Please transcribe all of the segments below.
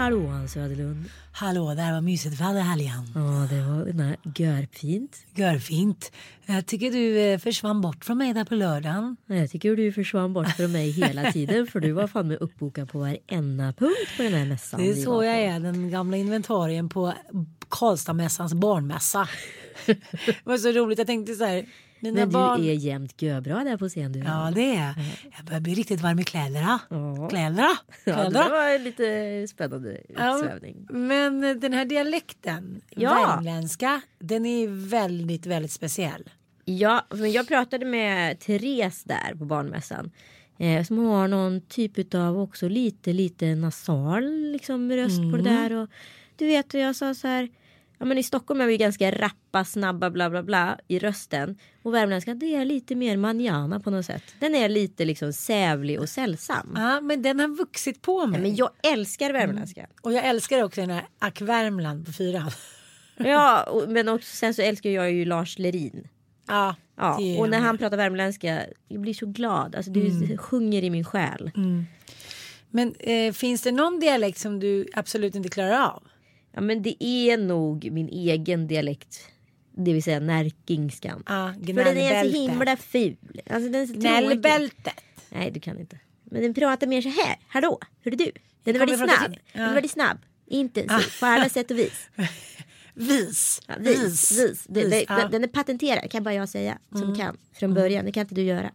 Hallå Ann Söderlund. Hallå, det här var mysigt väder helgen. Ja, det var görfint. Görfint. Jag tycker du eh, försvann bort från mig där på lördagen. Jag tycker du försvann bort från mig hela tiden för du var fan med uppbokad på varenda punkt på den här mässan. Det är vi så jag är, den gamla inventarien på Karlstadmässans barnmässa. det var så roligt, jag tänkte så här. Mina Men du barn... är jämt görbra där på scen du. Ja det är jag. börjar bli riktigt varm i kläderna. Ja. Kläderna. Ja, det var en lite spännande Ja, utsvävning. men eh, den här dialekten, Ja. värmländska, den är väldigt, väldigt speciell. Ja, men jag pratade med Therese där på barnmässan. Eh, som har någon typ av också lite, lite nasal liksom, röst på det där. Och, du vet, och jag sa så här. Ja, men I Stockholm är vi ganska rappa, snabba, bla bla bla i rösten. Och värmländska det är lite mer manjana på något sätt. Den är lite liksom sävlig och sällsam. Ja, men den har vuxit på mig. Ja, men jag älskar värmländska. Och jag älskar också den här Ack Värmland på fyran. Ja, och, men också, sen så älskar jag ju Lars Lerin. Ja, Ja, och när han pratar värmländska, jag blir så glad. Alltså, det sjunger i min själ. Men eh, finns det någon dialekt som du absolut inte klarar av? Ja, men det är nog min egen dialekt. Det vill säga närkingskan. Ja, För den är så himla ful. Alltså, den är så. Gnällbältet. Nej, du kan inte. Men den pratar mer så här. Hallå, hur är du? Den är väldigt snabb. det- Den är ja. väldigt snabb. Intensiv på alla sätt och vis. Vis. Ja, vis, vis. Vis, det, ja. Mm. Den är patenterad kan bara jag säga. Som kan. Från början. Det kan inte du göra.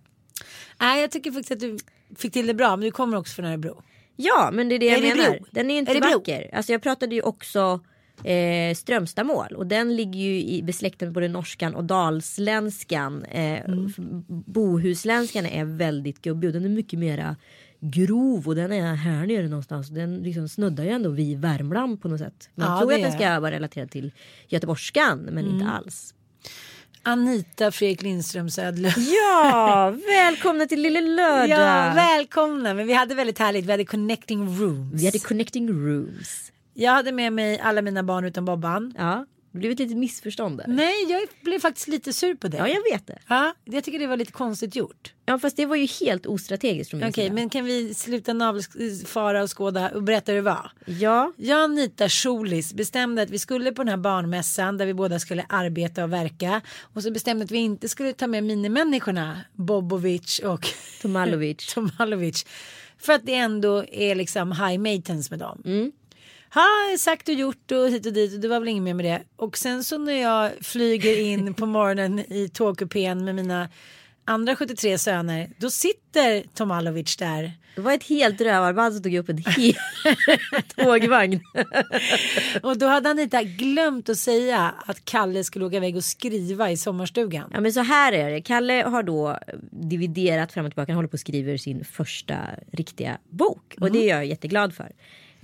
Nej, jag tycker faktiskt att du fick till det bra. Men du kommer också från Örebro. Ja, men det är det jag Örebro. menar. Den är inte Örebro. vacker. Alltså jag pratade ju också eh, Strömstamål och den ligger ju i besläkten både norskan och dalsländskan. Eh, Mm. Bohusländskan är väldigt gubbig och den är mycket mera grov och den är här nere någonstans. Den liksom snuddar ju ändå vid Värmland på något sätt. Man Ja, tror att den ska vara relaterad till göteborgskan men Mm. inte alls. Anita Fredrik Lindström Södlund. Ja, välkomna till Lille Lördag! Ja, välkomna. Men vi hade väldigt härligt. Vi hade connecting rooms. Vi hade connecting rooms. Jag hade med mig alla mina barn utom Bobban. Ja, blev ett litet missförstånd där. Nej, jag blev faktiskt lite sur på det. Ja, jag vet det. Ja, jag tycker det var lite konstigt gjort. Ja, fast det var ju helt ostrategiskt från min Okej, sida. men kan vi sluta navelfara och skåda och berätta hur det var? Ja, Jag och Anita Schulis bestämde att vi skulle på den här barnmässan där vi båda skulle arbeta och verka. Och så bestämde att vi inte skulle ta med minimänniskorna Bobovic och Tomalovic. Tomalovic. För att det ändå är liksom high maintenance med dem. Mm. Ha, sagt och gjort och hit och dit och det var väl inget mer med det. Och sen så när jag flyger in på morgonen i tågkupén med mina andra 73 söner då sitter Tomalovic där. det var ett helt rövarband som tog upp en helt tågvagn. Och då hade Anita glömt att säga att Kalle skulle åka iväg och skriva i sommarstugan. Ja men så här är det. Kalle har då dividerat fram och tillbaka. Han håller på och skriver sin första riktiga bok. Och det är jag jätteglad för.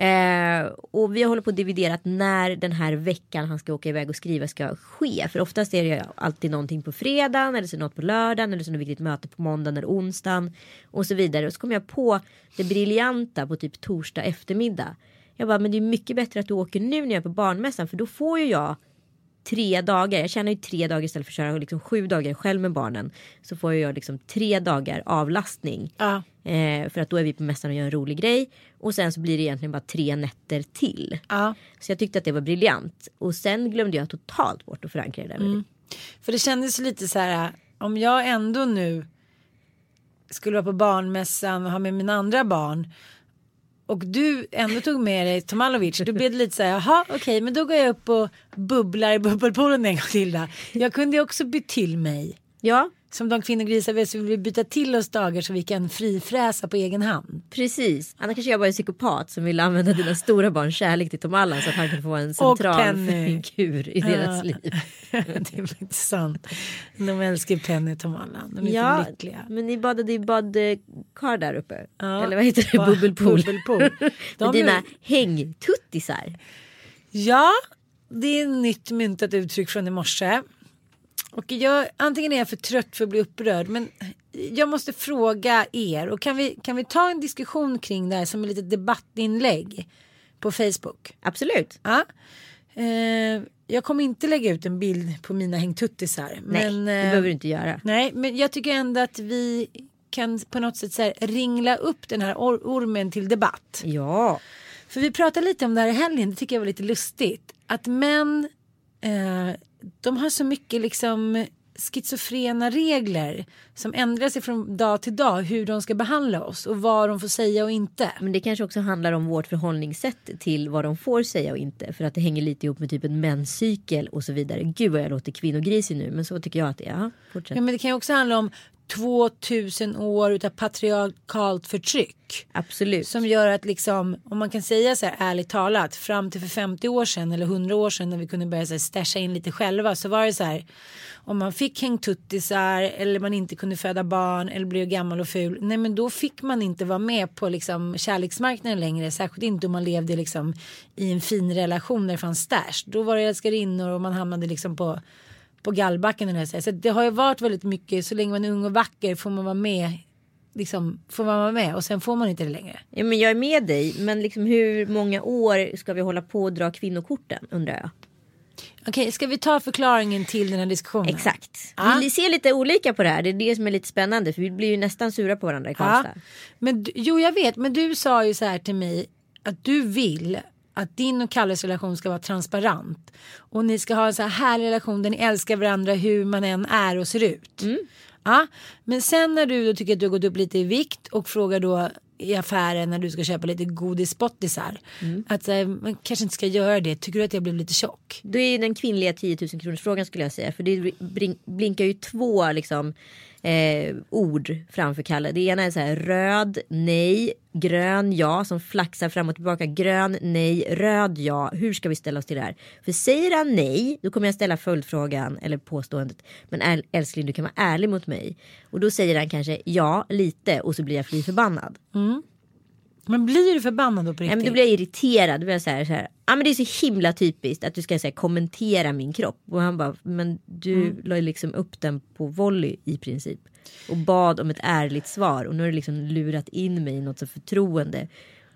Eh, och vi håller på att dividera att när den här veckan han ska åka iväg och skriva ska ske. För oftast är det alltid någonting på fredagen eller så något på lördagen eller så något viktigt möte på måndagen eller onsdagen. Och så vidare. Och så kom jag på det briljanta på typ torsdag eftermiddag. Jag bara, men det är mycket bättre att du åker nu när jag är på barnmässan för då får ju jag tre dagar. Jag tjänar ju tre dagar istället för att köra liksom sju dagar själv med barnen. Så får jag liksom tre dagar avlastning. Ja. Eh, för att då är vi på mässan och gör en rolig grej. Och sen så blir det egentligen bara tre nätter till. Ja. Så jag tyckte att det var briljant. Och sen glömde jag totalt bort att förankra det där. Mm. För det kändes lite så här om jag ändå nu skulle vara på barnmässan och ha med mina andra barn och du ändå tog med dig Tomalovic då blev det lite så här jaha okej okay, men då går jag upp och bubblar i bubbelpoolen en gång till då. Jag kunde ju också bytt till mig. Ja, som de kvinnogrisar vi så vill vi byta till oss dagar så vi kan frifräsa på egen hand. precis. Annars kanske jag bara är psykopat som vill använda dina stora barns kärlek till Tom Allan så att han kan få en central figur i deras liv. det är faktiskt sant. De älskar Penny och Tom Allan. De är Ja, så lyckliga. men ni badade i badkar där uppe. Ja. Eller vad heter det? Bubbelpool. bubbelpool. Med dina är- hängtuttisar. Ja, det är ett nytt myntat uttryck från i morse. Och jag, antingen är jag för trött för att bli upprörd men jag måste fråga er och kan vi, kan vi ta en diskussion kring det här som ett litet debattinlägg på Facebook? Absolut. Ja. Eh, jag kommer inte lägga ut en bild på mina hängtuttisar. Nej, men, det eh, behöver du inte göra. Nej, men jag tycker ändå att vi kan på något sätt så här ringla upp den här or- ormen till debatt. Ja. För vi pratade lite om det här i helgen, det tycker jag var lite lustigt. Att män, eh, de har så mycket liksom schizofrena regler som ändrar sig från dag till dag hur de ska behandla oss och vad de får säga och inte. Men det kanske också handlar om vårt förhållningssätt till vad de får säga och inte. För att det hänger lite ihop med typ en menscykel och så vidare. Gud vad jag låter kvinnogrisig nu men så tycker jag att det är. Ja, fortsätt. Ja, men det kan ju också handla om 2000 år utav patriarkalt förtryck. Absolut. Som gör att liksom, om man kan säga så här ärligt talat, fram till för 50 år sedan eller 100 år sedan när vi kunde börja så här stasha in lite själva så var det så här om man fick hängtuttisar eller man inte kunde föda barn eller blev gammal och ful. Nej men då fick man inte vara med på liksom kärleksmarknaden längre. Särskilt inte om man levde liksom i en fin relation där det fanns stash. Då var det älskarinnor och man hamnade liksom på på gallbacken. eller Så, så det har ju varit väldigt mycket så länge man är ung och vacker får man vara med. Liksom, får man vara med och sen får man inte det längre. Ja, men jag är med dig. Men liksom hur många år ska vi hålla på och dra kvinnokorten undrar jag. Okej, ska vi ta förklaringen till den här diskussionen? Exakt. Ja. Vi ser lite olika på det här. Det är det som är lite spännande. För vi blir ju nästan sura på varandra i Karlstad. Ja. Men jo, jag vet, men du sa ju så här till mig att du vill att din och Kalles relation ska vara transparent och ni ska ha en så här härlig relation där ni älskar varandra hur man än är och ser ut. Ja, men sen när du då tycker att du har gått upp lite i vikt och frågar då i affären när du ska köpa lite godisspottisar att så här, man kanske inte ska göra det. Tycker du att jag blev lite tjock? Det är den kvinnliga 10 000 kronors frågan skulle jag säga. För det blinkar ju två liksom, eh, ord framför Kalle. Det ena är så här röd, nej, grön, ja som flaxar fram och tillbaka. Grön, nej, röd, ja. Hur ska vi ställa oss till det här? För säger han nej, då kommer jag ställa följdfrågan eller påståendet. Men älskling, du kan vara ärlig mot mig. Och då säger han kanske ja, lite och så blir jag fly förbannad. Mm. Men blir du förbannad då på Nej, riktigt? men då blir jag irriterad. Då blir jag så här, så här, ah, men det är så himla typiskt att du ska så här, kommentera min kropp. Och han bara, men du Mm. la ju liksom upp den på volley i princip. Och bad om ett ärligt svar. Och nu har du liksom lurat in mig i något så förtroende.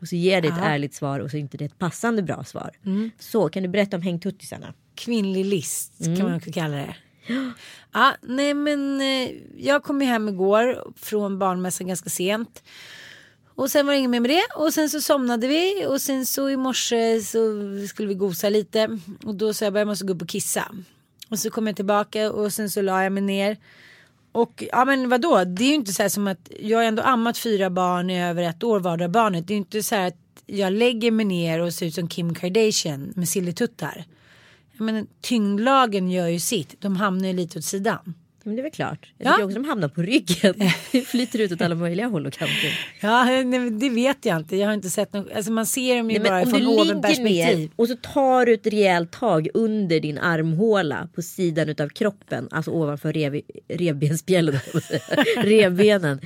Och så ger dig ett ärligt svar och så är inte det ett passande bra svar. Mm. Så kan du berätta om hängtuttisarna? Kvinnlig list kan man också kalla det. Ja, nej men eh, jag kom ju hem igår från barnmässan ganska sent. Och sen var det inget mer med det och sen så somnade vi och sen så i morse så skulle vi gosa lite och då sa jag bara jag måste gå upp och kissa. Och så kom jag tillbaka och sen så la jag mig ner. Och ja men vadå, det är ju inte så här som att jag har ändå ammat fyra barn i över ett år vardera barnet. Det är ju inte så här att jag lägger mig ner och ser ut som Kim Kardashian med silletuttar. Jag menar, tyngdlagen gör ju sitt, de hamnar ju lite åt sidan. Men det är väl klart. Jag Ja. tycker också de hamnar på ryggen. Det flyter ut åt alla möjliga håll och kanter. Ja, nej, det vet jag inte. Jag har inte sett något. Alltså man ser dem ju Nej, bara från ovenperspektiv. ner och så tar du ett rejält tag under din armhåla på sidan utav kroppen, alltså ovanför rev, revbensspjällen, revbenen.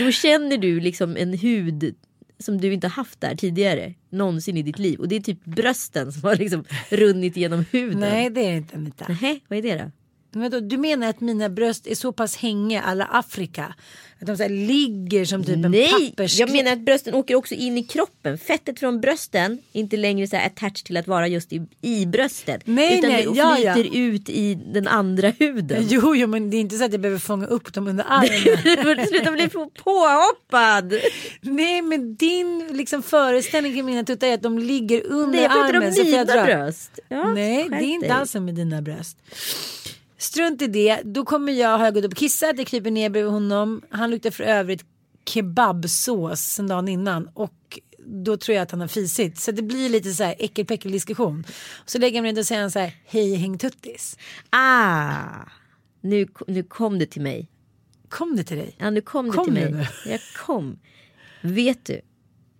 Då känner du liksom en hud som du inte haft där tidigare någonsin i ditt liv och det är typ brösten som har liksom runnit genom huden. Nej, det är inte Anita. Nähä, vad är det då? Men du menar att mina bröst är så pass hängiga alla Afrika? Att de så ligger som typ en Nej, pappers... jag menar att brösten åker också in i kroppen. Fettet från brösten är inte längre så här attached till att vara just i, i bröstet. Nej, utan nej, det ja, ja. flyter ut i den andra huden. Jo, jo, men det är inte så att jag behöver fånga upp dem under armen. Sluta bli på- påhoppad. Nej, men din liksom, föreställning kring mina tuttar är att de ligger under Nej, jag pratar armen. om dra- bröst. Ja, Nej, det är inte alls med dina bröst. Strunt i det. Då kommer jag, har jag gått upp och kissat, jag kryper ner bredvid honom. Han luktar för övrigt kebabsås sen dagen innan. Och då tror jag att han har fisit. Så det blir lite så här äckelpäckel diskussion. Så lägger jag mig ner och säger så här, hej häng tuttis. Ah, nu, nu kom det till mig. Kom det till dig? Ja, nu kom det Kom till mig. Jag kom. Vet du,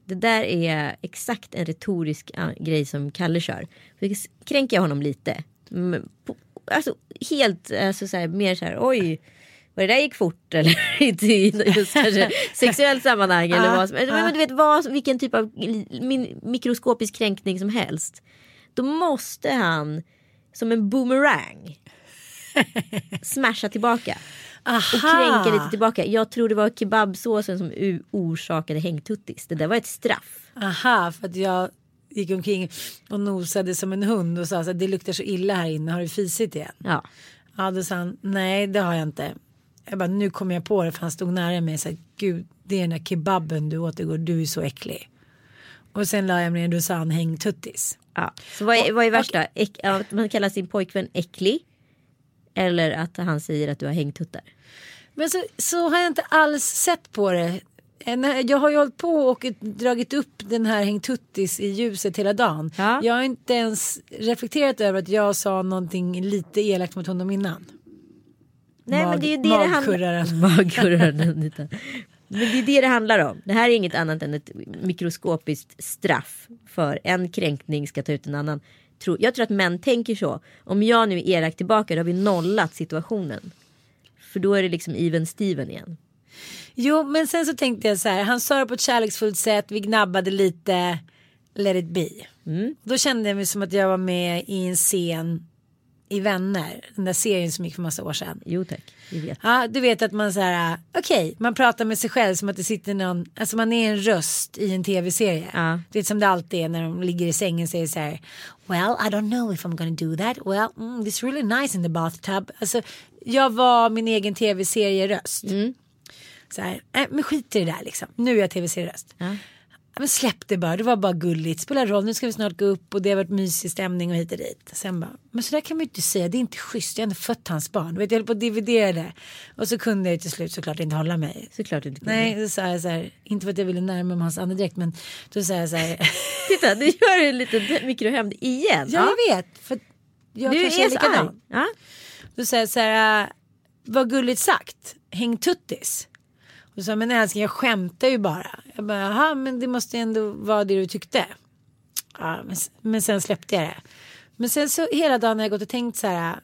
det där är exakt en retorisk grej som Kalle kör. För kränker jag honom lite. På, alltså helt, alltså så här, mer så här, oj. Vad det där gick fort eller inte i just kanske sexuellt sammanhang eller Ah, vad som, men, men du vet vad, vilken typ av min, mikroskopisk kränkning som helst. Då måste han som en boomerang smasha tillbaka. Och kränka lite tillbaka. Jag tror det var kebabsåsen som orsakade hängtuttis. Det där var ett straff. Aha, för att jag gick omkring och nosade som en hund och sa så här, det luktar så illa här inne, har du fisit igen? Ja. Ja, då sa han, nej det har jag inte. Jag bara, nu kom jag på det för han stod nära mig och sa, gud det är den där kebaben du åt igår, du är så äcklig. Och sen la jag mig ner och sa han, häng tuttis. ja. Så vad är, vad är värsta? Äck, att man kallar sin pojkvän äcklig. Eller att han säger att du har hängtuttar. Men så, så har jag inte alls sett på det. Eh, Jag har ju hållit på och dragit upp den här häng tuttis i ljuset hela dagen. Ja. Jag har inte ens reflekterat över att jag sa någonting lite elakt mot honom innan. Nej Mag- men det är ju det det handlar magkurraren. Magkurraren. Anita. Men det är det det handlar om. Det här är inget annat än ett mikroskopiskt straff för en kränkning ska ta ut en annan. Jag tror att män tänker så. Om jag nu är elak tillbaka då har vi nollat situationen. För då är det liksom even Steven igen. Jo, men sen så tänkte jag så här. Han sa det på ett kärleksfullt sätt. Vi gnabbade lite. Let it be. Då kände jag mig som att jag var med i en scen i Vänner. Den där serien som gick för massa år sedan. Jo tack, vi vet. Ja, du vet att man så här. Okej, man pratar med sig själv som att det sitter någon. Alltså man är en röst i en tv-serie. Ja. Det är som det alltid är när de ligger i sängen och säger så här. Well, I don't know if I'm gonna do that. Well, mm, it's really nice in the bathtub. Alltså, jag var min egen tv-serieröst. Så här, äh, men skit i det där liksom. Nu är jag tv-serieröst. Ja, Men släpp det bara, det var bara gulligt. Spelar roll, nu ska vi snart gå upp och det har varit mysig stämning och hit och dit. Sen bara, men så där kan man ju inte säga, det är inte schysst, jag har ändå fött hans barn. Du vet, jag höll på att dividera det. Och så kunde jag ju till slut såklart inte hålla mig. Såklart du inte kunde. Nej, då sa jag så här, inte för att jag ville närma mig hans andedräkt men då sa jag så här, Titta, nu gör du en liten mikrohämnd igen. ja jag vet, för jag Du kanske är är så likadan. Ja. Då sa jag så här, äh, vad gulligt sagt, häng tuttis. Och sa men älskling jag skämtar ju bara. Jag bara, jaha men det måste ändå vara det du tyckte. Ja, men, men sen släppte jag det. Men sen så hela dagen har jag gått och tänkt så här.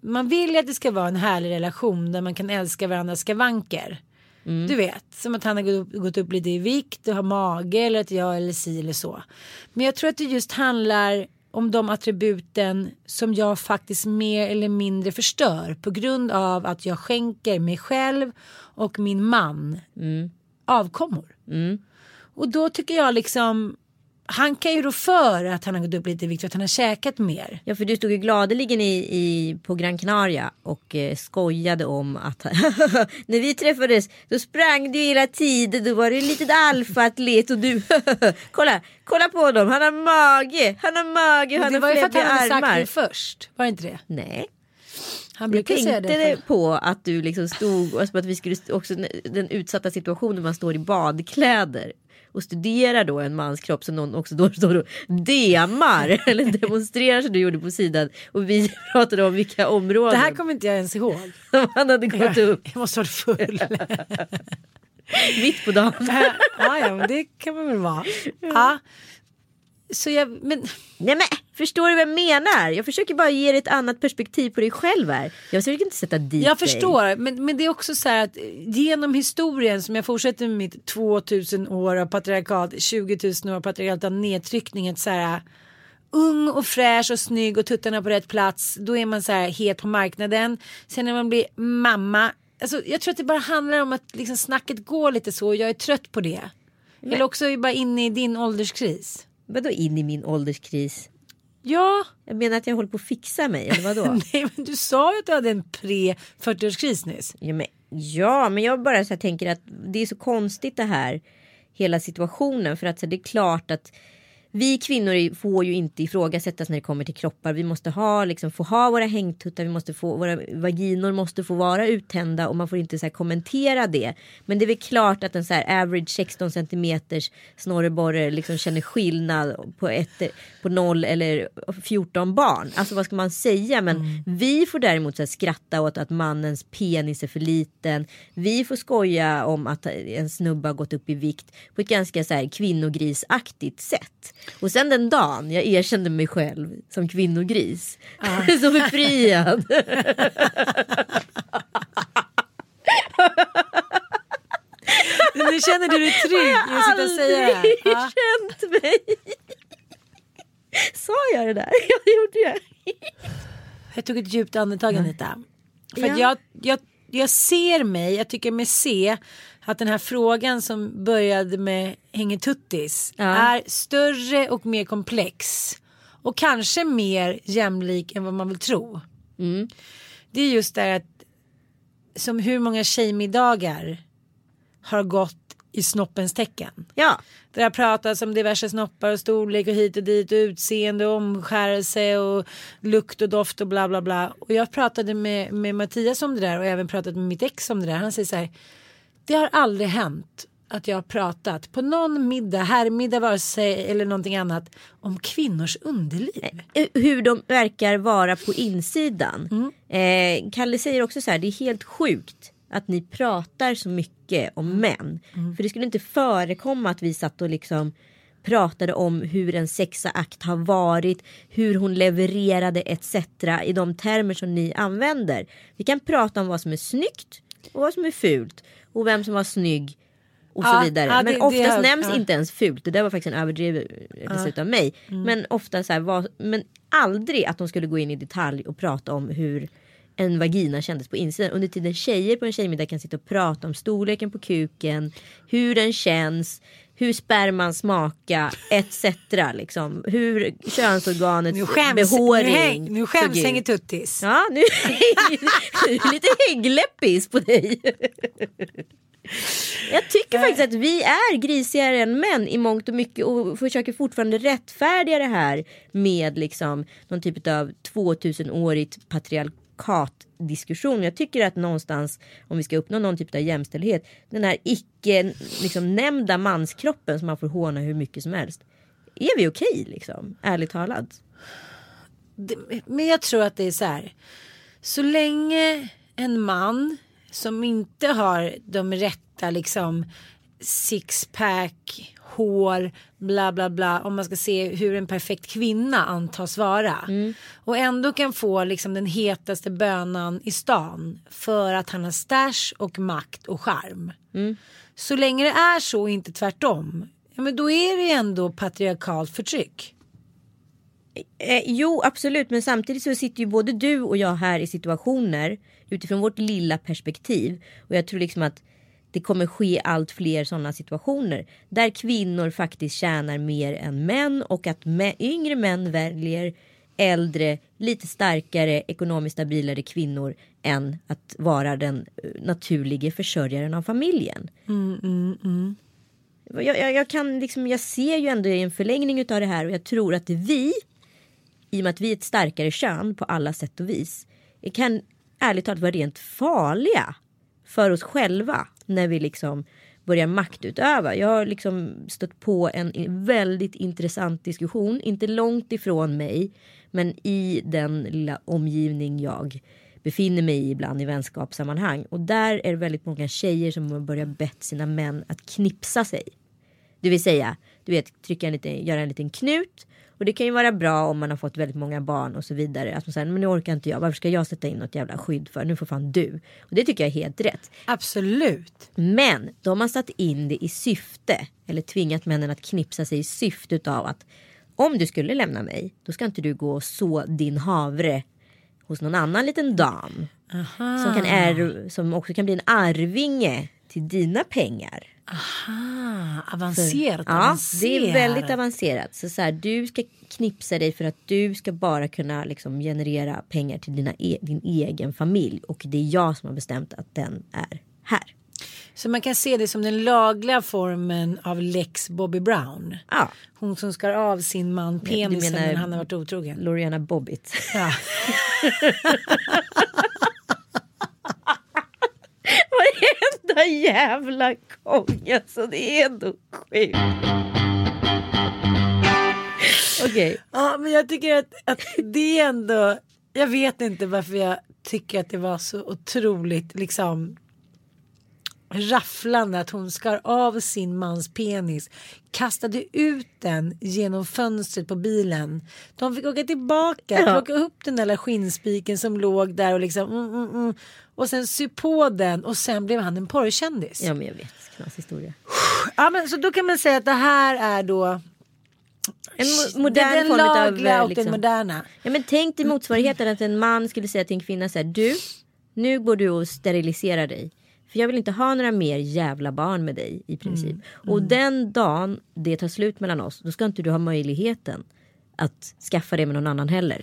Man vill ju att det ska vara en härlig relation där man kan älska varandras skavanker. Du vet, som att han har gått upp, gått upp lite i vikt och har mage eller att jag eller si eller så. Men jag tror att det just handlar om de attributen som jag faktiskt mer eller mindre förstör på grund av att jag skänker mig själv och min man avkommor. Och då tycker jag liksom han kan ju rå för att han har gått upp lite i vikt för att han har käkat mer. Ja för du stod ju gladeligen i, i, på Gran Canaria och eh, skojade om att när vi träffades då sprang du hela tiden. Då var du en liten alfaatlet och du kolla, kolla på honom. Han har mage, han har mage, han det har var ju för att han hade sagt armar. det först. Var det inte det? Nej, Han Jag brukar säga tänkte det. För... på att du liksom stod och att vi skulle också den utsatta situationen man står i badkläder och studerar då en mans kropp som någon också då står och demar eller demonstrerar som du gjorde på sidan och vi pratade om vilka områden Det här kommer inte jag ens ihåg. han hade gått upp Jag måste varit full. mitt på dagen. ja, ja, men det kan man väl vara. Ja. Så jag, men Nej men förstår du vad jag menar? Jag försöker bara ge dig ett annat perspektiv på dig själv här. Jag försöker inte sätta dit jag dig. förstår. Men, men det är också så här att genom historien som jag fortsätter med mitt 2000 år av patriarkat, 20 000 år av patriarkat av nedtryckning. Så här, ung och fräsch och snygg och tuttarna på rätt plats. Då är man så här het på marknaden. Sen när man blir mamma. Alltså, jag tror att det bara handlar om att liksom snacket går lite så. Jag är trött på det. Eller också är jag bara inne i din ålderskris. Vadå in i min ålderskris? Ja, Jag menar att jag håller på att fixa mig eller vadå? nej men du sa ju att du hade en pre-40-årskris nyss. Ja men, ja, men jag bara så tänker att det är så konstigt det här. Hela situationen. För att så här, det är klart att vi kvinnor får ju inte ifrågasättas när det kommer till kroppar. Vi måste ha, liksom, få ha våra hängtuttar, vi måste få, våra vaginor måste få vara uttända och man får inte så här, kommentera det. Men det är väl klart att en så här, average 16 centimeters snorreborre liksom känner skillnad på, ett, på 0 eller 14 barn. Alltså vad ska man säga? Men vi får däremot så här, skratta åt att mannens penis är för liten. Vi får skoja om att en snubbe har gått upp i vikt på ett ganska så här, kvinnogrisaktigt sätt. Och sen den dagen jag erkände mig själv som kvinnogris. så befriad. Nu känner du dig trygg i att sitta och säga det här. aldrig Ja. känt mig. Sa jag det där? Jag gjorde det. Jag tog ett djupt andetag Anita. För Ja. jag, jag, jag ser mig, jag tycker mig se att den här frågan som började med hängetuttis Ja. är större och mer komplex. Och kanske mer jämlik än vad man vill tro. Mm. Det är just det att som hur många tjejmiddagar har gått i snoppens tecken. Ja. Det har pratats om diverse snoppar och storlek och hit och dit och utseende och omskärelse och lukt och doft och bla bla bla. Och jag pratade med, med Mattias om det där och även pratat med mitt ex om det där. Han säger så här. Det har aldrig hänt att jag har pratat på någon middag, herrmiddag vare sig eller någonting annat om kvinnors underliv. Eh, hur de verkar vara på insidan. Eh, Kalle säger också så här, det är helt sjukt att ni pratar så mycket om män. För det skulle inte förekomma att vi satt och liksom pratade om hur en sexakt har varit, hur hon levererade etc. i de termer som ni använder. Vi kan prata om vad som är snyggt och vad som är fult och vem som var snygg och så vidare. ja, det- Men det oftast har- nämns ja. inte ens fult. Det där var faktiskt en överdrivelse av mig. Men ofta så här, var, men aldrig att de skulle gå in i detalj och prata om hur en vagina kändes på insidan. Under tiden tjejer på en tjejmiddag kan sitta och prata om storleken på kuken, hur den känns, hur sperman smakar etc. Liksom. Hur könsorganets Nu skäms, behåring nu, häng, nu skäms såg ut. hängetuttis. Ja, nu är lite häggläppis på dig. Jag tycker faktiskt att vi är grisigare än män i mångt och mycket och försöker fortfarande rättfärdiga det här med liksom någon typ av 2000-årigt patriarkatdiskussion. Jag tycker att någonstans om vi ska uppnå någon typ av jämställdhet den här icke liksom, nämnda manskroppen som man får håna hur mycket som helst. Är vi okej liksom? Ärligt talat. Det- Men jag tror att det är så här. Så länge en man som inte har de rätta liksom sixpack, hår, bla bla bla. Om man ska se hur en perfekt kvinna antas vara. Och ändå kan få liksom den hetaste bönan i stan. För att han har stash och makt och charm. Så länge det är så och inte tvärtom. Ja, men då är det ändå patriarkalt förtryck. Eh, jo absolut men samtidigt så sitter ju både du och jag här i situationer utifrån vårt lilla perspektiv och jag tror liksom att det kommer ske allt fler sådana situationer där kvinnor faktiskt tjänar mer än män och att yngre män väljer äldre, lite starkare, ekonomiskt stabilare kvinnor än att vara den eh, naturliga försörjaren av familjen. Jag, jag, jag, kan liksom, jag ser ju ändå en förlängning av det här och jag tror att vi, i och med att vi är ett starkare kön på alla sätt och vis, kan ärligt talat vara rent farliga för oss själva när vi liksom börjar maktutöva. Jag har liksom stött på en väldigt intressant diskussion, inte långt ifrån mig, men i den lilla omgivning jag befinner mig i ibland i vänskapssammanhang. Och där är det väldigt många tjejer som har börjat bett sina män att knipsa sig. Det vill säga, du vet, trycka en liten, göra en liten knut. Och det kan ju vara bra om man har fått väldigt många barn och så vidare. Att man säger, men nu orkar inte jag, varför ska jag sätta in något jävla skydd för? Nu får fan du. Och det tycker jag är helt rätt. Absolut. Men de har satt in det i syfte, eller tvingat männen att knipsa sig i syfte av att om du skulle lämna mig, då ska inte du gå och så din havre hos någon annan liten dam. Som, kan är, som också kan bli en arvinge till dina pengar. Aha, avancerat, ja, avancerat. det är väldigt avancerat. Så, så här, du ska knipsa dig för att du ska bara kunna liksom, generera pengar till dina e din egen familj. Och det är jag som har bestämt att den är här. Så man kan se det som den lagliga formen av lex Bobby Brown. Ja. Hon som skar av sin man penisen när han har varit otrogen. Loriana Bobbitt. Ja. Varenda jävla gång alltså. Det är ändå sjukt. Okej. ja men jag tycker att, att det är ändå. Jag vet inte varför jag tycker att det var så otroligt liksom rafflande att hon skar av sin mans penis, kastade ut den genom fönstret på bilen. De fick åka tillbaka, plocka upp den där skinnspiken som låg där och liksom mm, mm, mm, och sen sy på den och sen blev han en porrkändis. Ja men jag vet. Knas historia. Ja, men så då kan man säga att det här är då En mo- modern den lagliga och liksom- den moderna. Ja men tänk dig motsvarigheten att en man skulle säga till en kvinna så här. Du, nu går du och steriliserar dig. För jag vill inte ha några mer jävla barn med dig i princip. Och den dagen det tar slut mellan oss. Då ska inte du ha möjligheten att skaffa det med någon annan heller.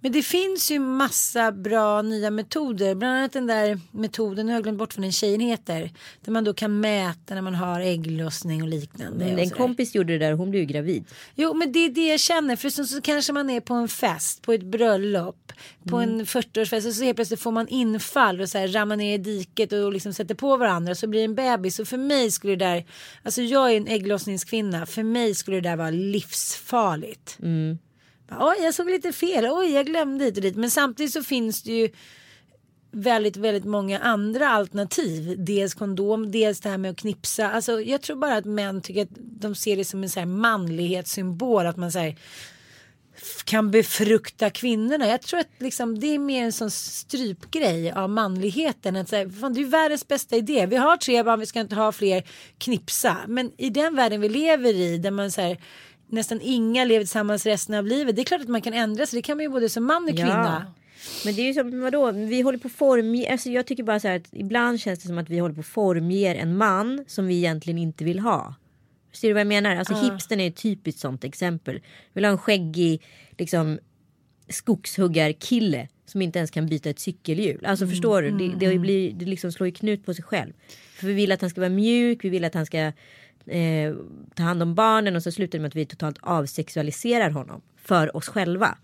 Men det finns ju massa bra nya metoder. Bland annat den där metoden, nu har jag glömt bort vad den tjejen heter. Där man då kan mäta när man har ägglossning och liknande. Men en kompis gjorde det där hon blev ju gravid. Jo men det är det jag känner. För så, så kanske man är på en fest, på ett bröllop, på en 40-årsfest och så helt plötsligt får man infall och så här ramlar ner i diket och liksom sätter på varandra och så blir det en bebis. Och för mig skulle det där, alltså jag är en ägglossningskvinna, för mig skulle det där vara livsfarligt. Oj, jag såg lite fel. Oj, jag glömde hit och dit. Men samtidigt så finns det ju väldigt, väldigt många andra alternativ. Dels kondom, dels det här med att knipsa. Alltså, jag tror bara att män tycker att de ser det som en så här manlighetssymbol. Att man så här, kan befrukta kvinnorna. Jag tror att liksom, det är mer en sån strypgrej av manligheten. Att säga, fan, det är världens bästa idé. Vi har tre barn, vi ska inte ha fler. Knipsa. Men i den världen vi lever i där man så här, nästan inga lever tillsammans resten av livet. Det är klart att man kan ändra sig. Det kan man ju både som man och kvinna. Men det är ju som, vadå, vi håller på formge, alltså jag tycker bara så här att ibland känns det som att vi håller på formger en man som vi egentligen inte vill ha. Ser du vad jag menar? Alltså hipstern är ett typiskt sånt exempel. Vill ha en skäggig liksom skogshuggarkille som inte ens kan byta ett cykelhjul. Alltså förstår du? Det, det, blir, det liksom slår ju knut på sig själv. För vi vill att han ska vara mjuk, vi vill att han ska eh, ta hand om barnen och så slutar det med att vi totalt avsexualiserar honom för oss själva.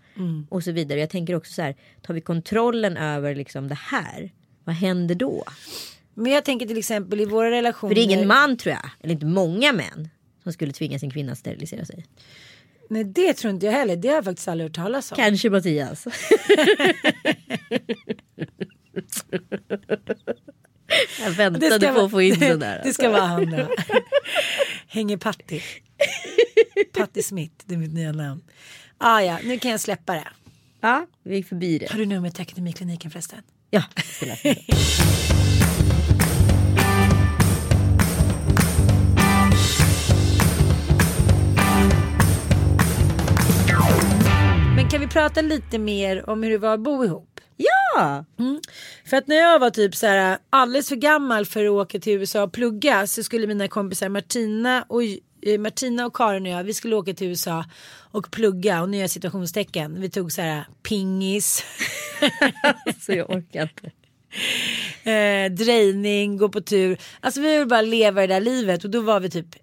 Och så vidare. Jag tänker också så här, tar vi kontrollen över liksom det här, vad händer då? Men jag tänker till exempel i våra relationer. För det är ingen man tror jag, eller inte många män, som skulle tvinga sin kvinna att sterilisera sig. Nej det tror inte jag heller. Det har jag faktiskt aldrig hört talas om. Kanske Mattias. jag väntade på att få in den där. alltså. Det ska vara han då. Hänger Patti. Patti Smith, det är mitt nya namn. Ah, ja, nu kan jag släppa det. Ja, vi gick förbi det. Har du numret till Akademikliniken förresten? Ja. Men kan vi prata lite mer om hur det var att bo ihop? Ja! För att när jag var typ så här alldeles för gammal för att åka till USA och plugga så skulle mina kompisar Martina och eh, Martina och Karin och jag, vi skulle åka till USA och plugga och jag situationstecken. Vi tog så här pingis, Så jag orkar inte. eh, drejning, gå på tur. Alltså vi ville bara leva det där livet och då var vi typ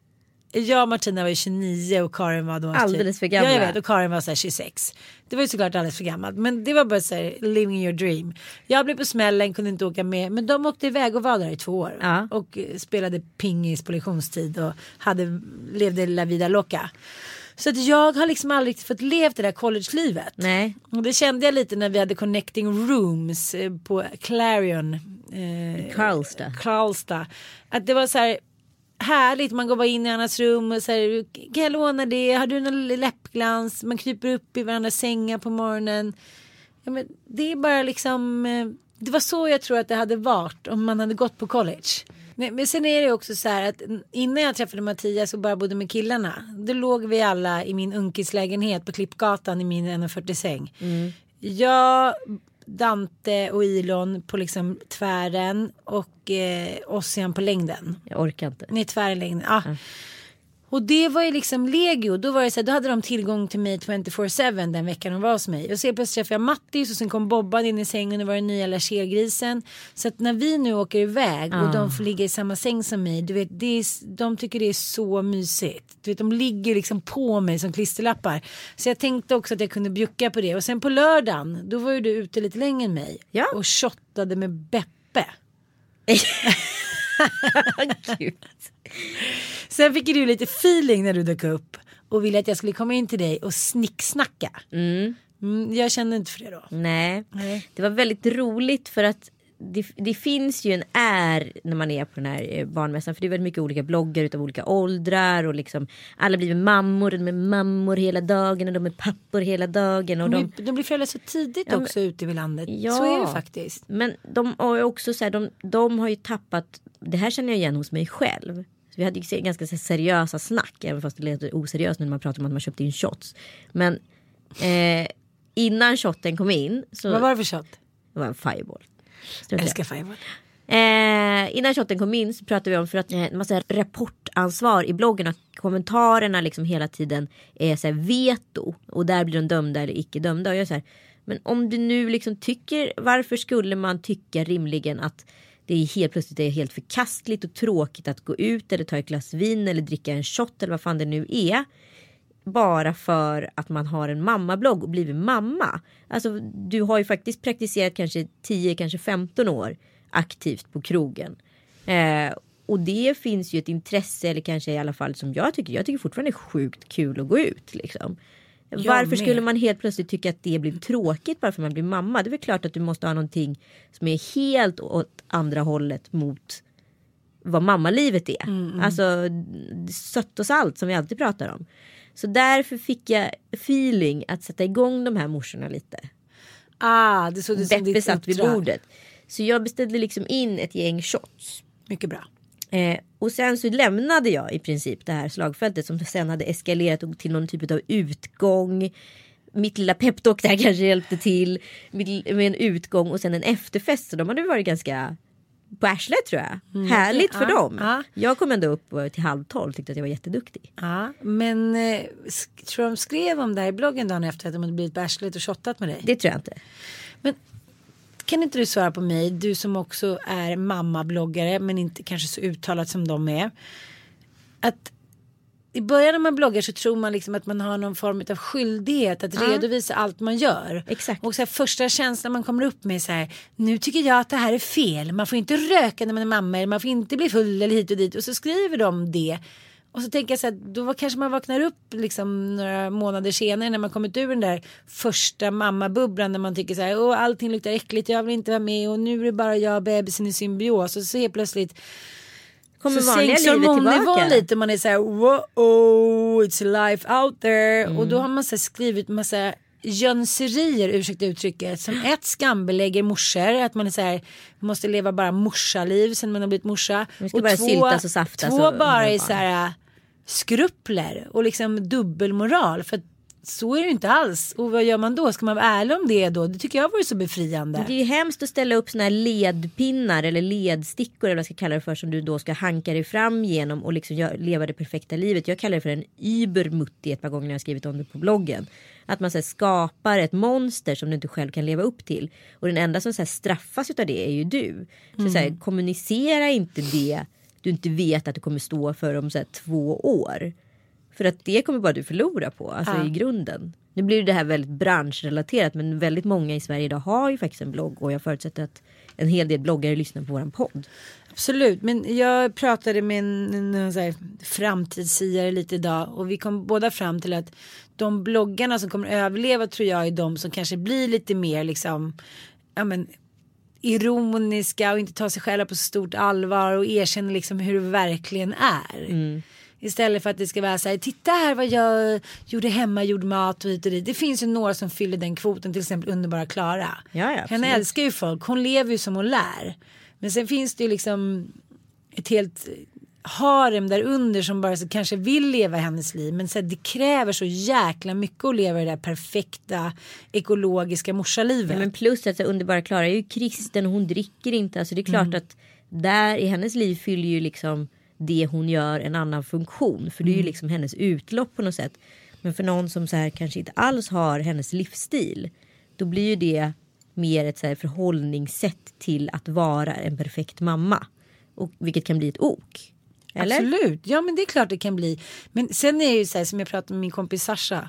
jag och Martina var ju 29 och Karin var då Alldeles typ, för gamla. Ja, jag vet och Karin var så här 26. Det var ju såklart alldeles för gammalt men det var bara så här living your dream. Jag blev på smällen, kunde inte åka med men de åkte iväg och var där i två år. Ja. Och eh, spelade pingis på lektionstid och hade, levde la vida loca. Så att jag har liksom aldrig fått levt det där collegelivet. Nej. Och det kände jag lite när vi hade connecting rooms eh, på Clarion. Eh, Karlstad. Karlstad. Att det var så här härligt. Man går bara in i annans rum och säger kan jag låna det? Har du någon läppglans? Man kryper upp i varandras sängar på morgonen. Ja, men det är bara liksom. eh, Det var så jag tror att det hade varit om man hade gått på college. Men sen är det också så här att innan jag träffade Mattias och bara bodde med killarna. Då låg vi alla i min unkislägenhet på Klippgatan i min 1,40 säng. Jag, Dante och Ilon på liksom tvären och eh, Ossian på längden. Jag orkar inte. Nej, tvären längden. Ja. Och det var ju liksom legio. Då var det så här, då hade de tillgång till mig 24-7 den veckan de var hos mig. Och så plötsligt träffade jag Mattis och sen kom Bobban in i sängen och var den nya lachergrisen. Så att när vi nu åker iväg och de får ligga i samma säng som mig. Du vet, det är, de tycker det är så mysigt. Du vet, de ligger liksom på mig som klisterlappar. Så jag tänkte också att jag kunde bjucka på det. Och sen på lördagen, då var ju du ute lite längre än mig. Ja. Och shottade med Beppe. Gud. Sen fick du lite feeling när du dök upp och ville att jag skulle komma in till dig och snicksnacka. Mm, jag kände inte för det då. Nej. Nej. det var väldigt roligt för att det, det finns ju en är när man är på den här eh, barnmässan. För det är väldigt mycket olika bloggar utav olika åldrar och liksom alla blir mammor. De är mammor hela dagen och de är pappor hela dagen. Och de, De, de blir föräldrar så tidigt Ja, men- också ute i landet. Ja. Så är det faktiskt. Men de har ju också så här, de, de har ju tappat, det här känner jag igen hos mig själv. Så vi hade ju ganska seriösa snack, även fast det låter oseriöst när man pratar om att man köpte in shots. Men eh, innan shotten kom in så Vad var det för shot? det var en fireball. Jag älskar Fireball. Eh, innan shotten kom in så pratade vi om för att eh, massa rapportansvar i bloggen och kommentarerna liksom hela tiden är så här veto och där blir de dömda eller icke dömda. Och jag är så här, men om du nu liksom tycker varför skulle man tycka rimligen att det är helt plötsligt är helt förkastligt och tråkigt att gå ut eller ta ett glas vin eller dricka en shot eller vad fan det nu är bara för att man har en mammablogg och blivit mamma. Alltså du har ju faktiskt praktiserat kanske 10, kanske 15 år aktivt på krogen. Eh, och det finns ju ett intresse eller kanske i alla fall som jag tycker. Jag tycker fortfarande är sjukt kul att gå ut liksom. Varför med. skulle man helt plötsligt tycka att det blir tråkigt bara för att man blir mamma? Det är väl klart att du måste ha någonting som är helt åt andra hållet mot vad mammalivet är. Alltså sött och salt som vi alltid pratar om. Så därför fick jag feeling att sätta igång de här morsorna lite. Ah, det såg ut som Beppe satt vid bordet. Så jag beställde liksom in ett gäng shots. Mycket bra. Eh, och sen så lämnade jag i princip det här slagfältet som sen hade eskalerat till någon typ av utgång. Mitt lilla peptalk där kanske hjälpte till med en utgång och sen en efterfest. Så de hade varit ganska på arslet tror jag. Härligt för Ja, dem. ja. Jag kom ändå upp till halv tolv tyckte att jag var jätteduktig. Ja, men eh, tror de skrev om det här i bloggen dagen efter att de hade blivit bachelor och shottat med dig? Det tror jag inte. Men kan inte du svara på mig, du som också är mammabloggare men inte kanske så uttalat som de är. Att i början när man bloggar så tror man liksom att man har någon form av skyldighet att redovisa allt man gör. Exakt. Och så här, första känslan man kommer upp med är så här, nu tycker jag att det här är fel. Man får inte röka när man är mamma eller man får inte bli full eller hit och dit. Och så skriver de det. Och så tänker jag så här, då var- kanske man vaknar upp liksom några månader senare när man kommit ur den där första mammabubblan när man tycker så här, åh allting luktar äckligt, jag vill inte vara med och nu är det bara jag och bebisen i symbios. Och så helt plötsligt Kommer så sänks hormonnivån lite man är så här, wow, it's life out there. Och då har man så skrivit massa jönserier, ursäkta uttrycket, som ett skambelägger morsor, att man är så här, måste leva bara morsaliv sen man har blivit morsa. Ska bara syltas och saftas två och- bara är och- så här skrupler och liksom dubbelmoral. För att så är det ju inte alls. Och vad gör man då? Ska man vara ärlig om det då? Det tycker jag vore så befriande. Det är ju hemskt att ställa upp såna här ledpinnar eller ledstickor eller vad jag ska kalla det för som du då ska hanka dig fram genom och liksom leva det perfekta livet. Jag kallar det för en übermutti ett par gånger när jag har skrivit om det på bloggen. Att man så här, skapar ett monster som du inte själv kan leva upp till. Och den enda som så här, straffas utav det är ju du. Så, så här, kommunicera inte det du inte vet att du kommer stå för om så här, två år. För att det kommer bara du förlora på, alltså Ja. i grunden. Nu blir det här väldigt branschrelaterat men väldigt många i Sverige idag har ju faktiskt en blogg och jag förutsätter att en hel del bloggare lyssnar på våran podd. Absolut, men jag pratade med en, en, en här framtidssiare lite idag och vi kom båda fram till att de bloggarna som kommer överleva tror jag är de som kanske blir lite mer liksom ja men ironiska och inte tar sig själva på så stort allvar och erkänner liksom hur det verkligen är. Istället för att det ska vara så här, titta här vad jag gjorde hemma, gjorde mat och hit och dit. Det finns ju några som fyller den kvoten, till exempel underbara Klara. Ja, ja, absolut. älskar ju folk, hon lever ju som hon lär. Men sen finns det ju liksom ett helt harem där under som bara så kanske vill leva hennes liv. Men så här, det kräver så jäkla mycket att leva det där perfekta ekologiska morsalivet. Men plus att så underbara Klara är ju kristen och hon dricker inte. Alltså det är klart att där i hennes liv fyller ju liksom det hon gör en annan funktion. För det är ju liksom hennes utlopp på något sätt. Men för någon som så här kanske inte alls har hennes livsstil. Då blir ju det mer ett så här förhållningssätt till att vara en perfekt mamma. Och, vilket kan bli ett ok. Eller? Absolut, ja men det är klart det kan bli. Men sen är det ju så här som jag pratade med min kompis Sasha.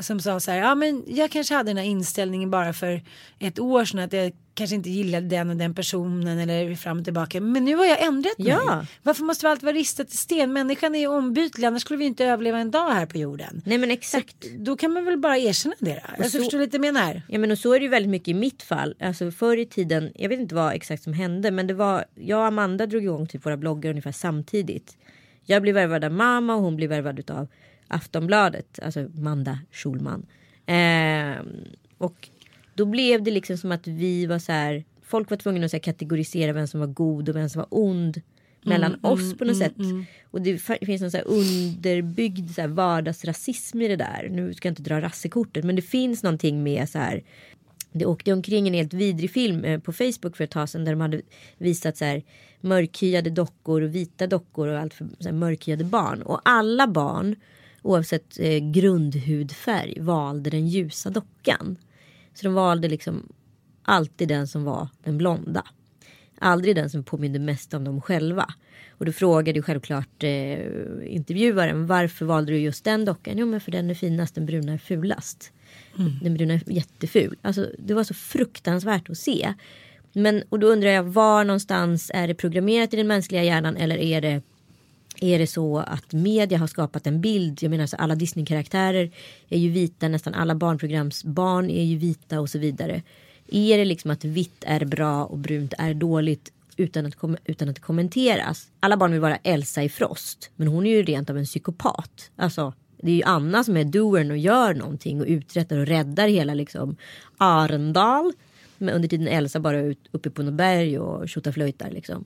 Som sa så här, ja men jag kanske hade den här inställningen bara för ett år sedan att jag kanske inte gillade den och den personen eller fram och tillbaka. Men nu har jag ändrat mig. Ja. Varför måste allt vara ristat i sten? Människan är ju ombytlig annars skulle vi inte överleva en dag här på jorden. Nej men exakt. Då kan man väl bara erkänna det då. Alltså, så- förstår lite jag menar? Ja men och så är det ju väldigt mycket i mitt fall. Alltså förr i tiden, jag vet inte vad exakt som hände men det var, jag och Amanda drog igång typ våra bloggar ungefär samtidigt. Jag blev värvad av mamma och hon blev värvad av Aftonbladet, alltså Manda Schulman. Ehm, och då blev det liksom som att vi var så här, folk var tvungna att så här, kategorisera vem som var god och vem som var ond mellan oss på något sätt. Och det finns en så här underbyggd så här vardagsrasism i det där. Nu ska jag inte dra rassekortet men det finns någonting med så här det åkte omkring en helt vidrig film eh, på Facebook för ett tag sedan där de hade visat så här mörkhyade dockor och vita dockor och allt för så här, mörkhyade barn. Och alla barn oavsett eh, grundhudfärg valde den ljusa dockan. Så de valde liksom alltid den som var den blonda. Aldrig den som påminde mest om dem själva. Och då frågade ju självklart eh, intervjuaren varför valde du just den dockan? Jo men för den är finast, den bruna är fulast. Den bruna är jätteful. Alltså det var så fruktansvärt att se. Men och då undrar jag var någonstans är det programmerat i den mänskliga hjärnan eller är det är det så att media har skapat en bild? Jag menar så alla Disney-karaktärer är ju vita, nästan alla barnprogramsbarn är ju vita och så vidare. Är det liksom att vitt är bra och brunt är dåligt utan att, kom- utan att kommenteras? Alla barn vill vara Elsa i Frost, men hon är ju rent av en psykopat. Alltså, det är ju Anna som är doern och gör någonting och uträttar och räddar hela liksom Arendal. Men under tiden Elsa bara är uppe på något berg och tjotaflöjtar liksom.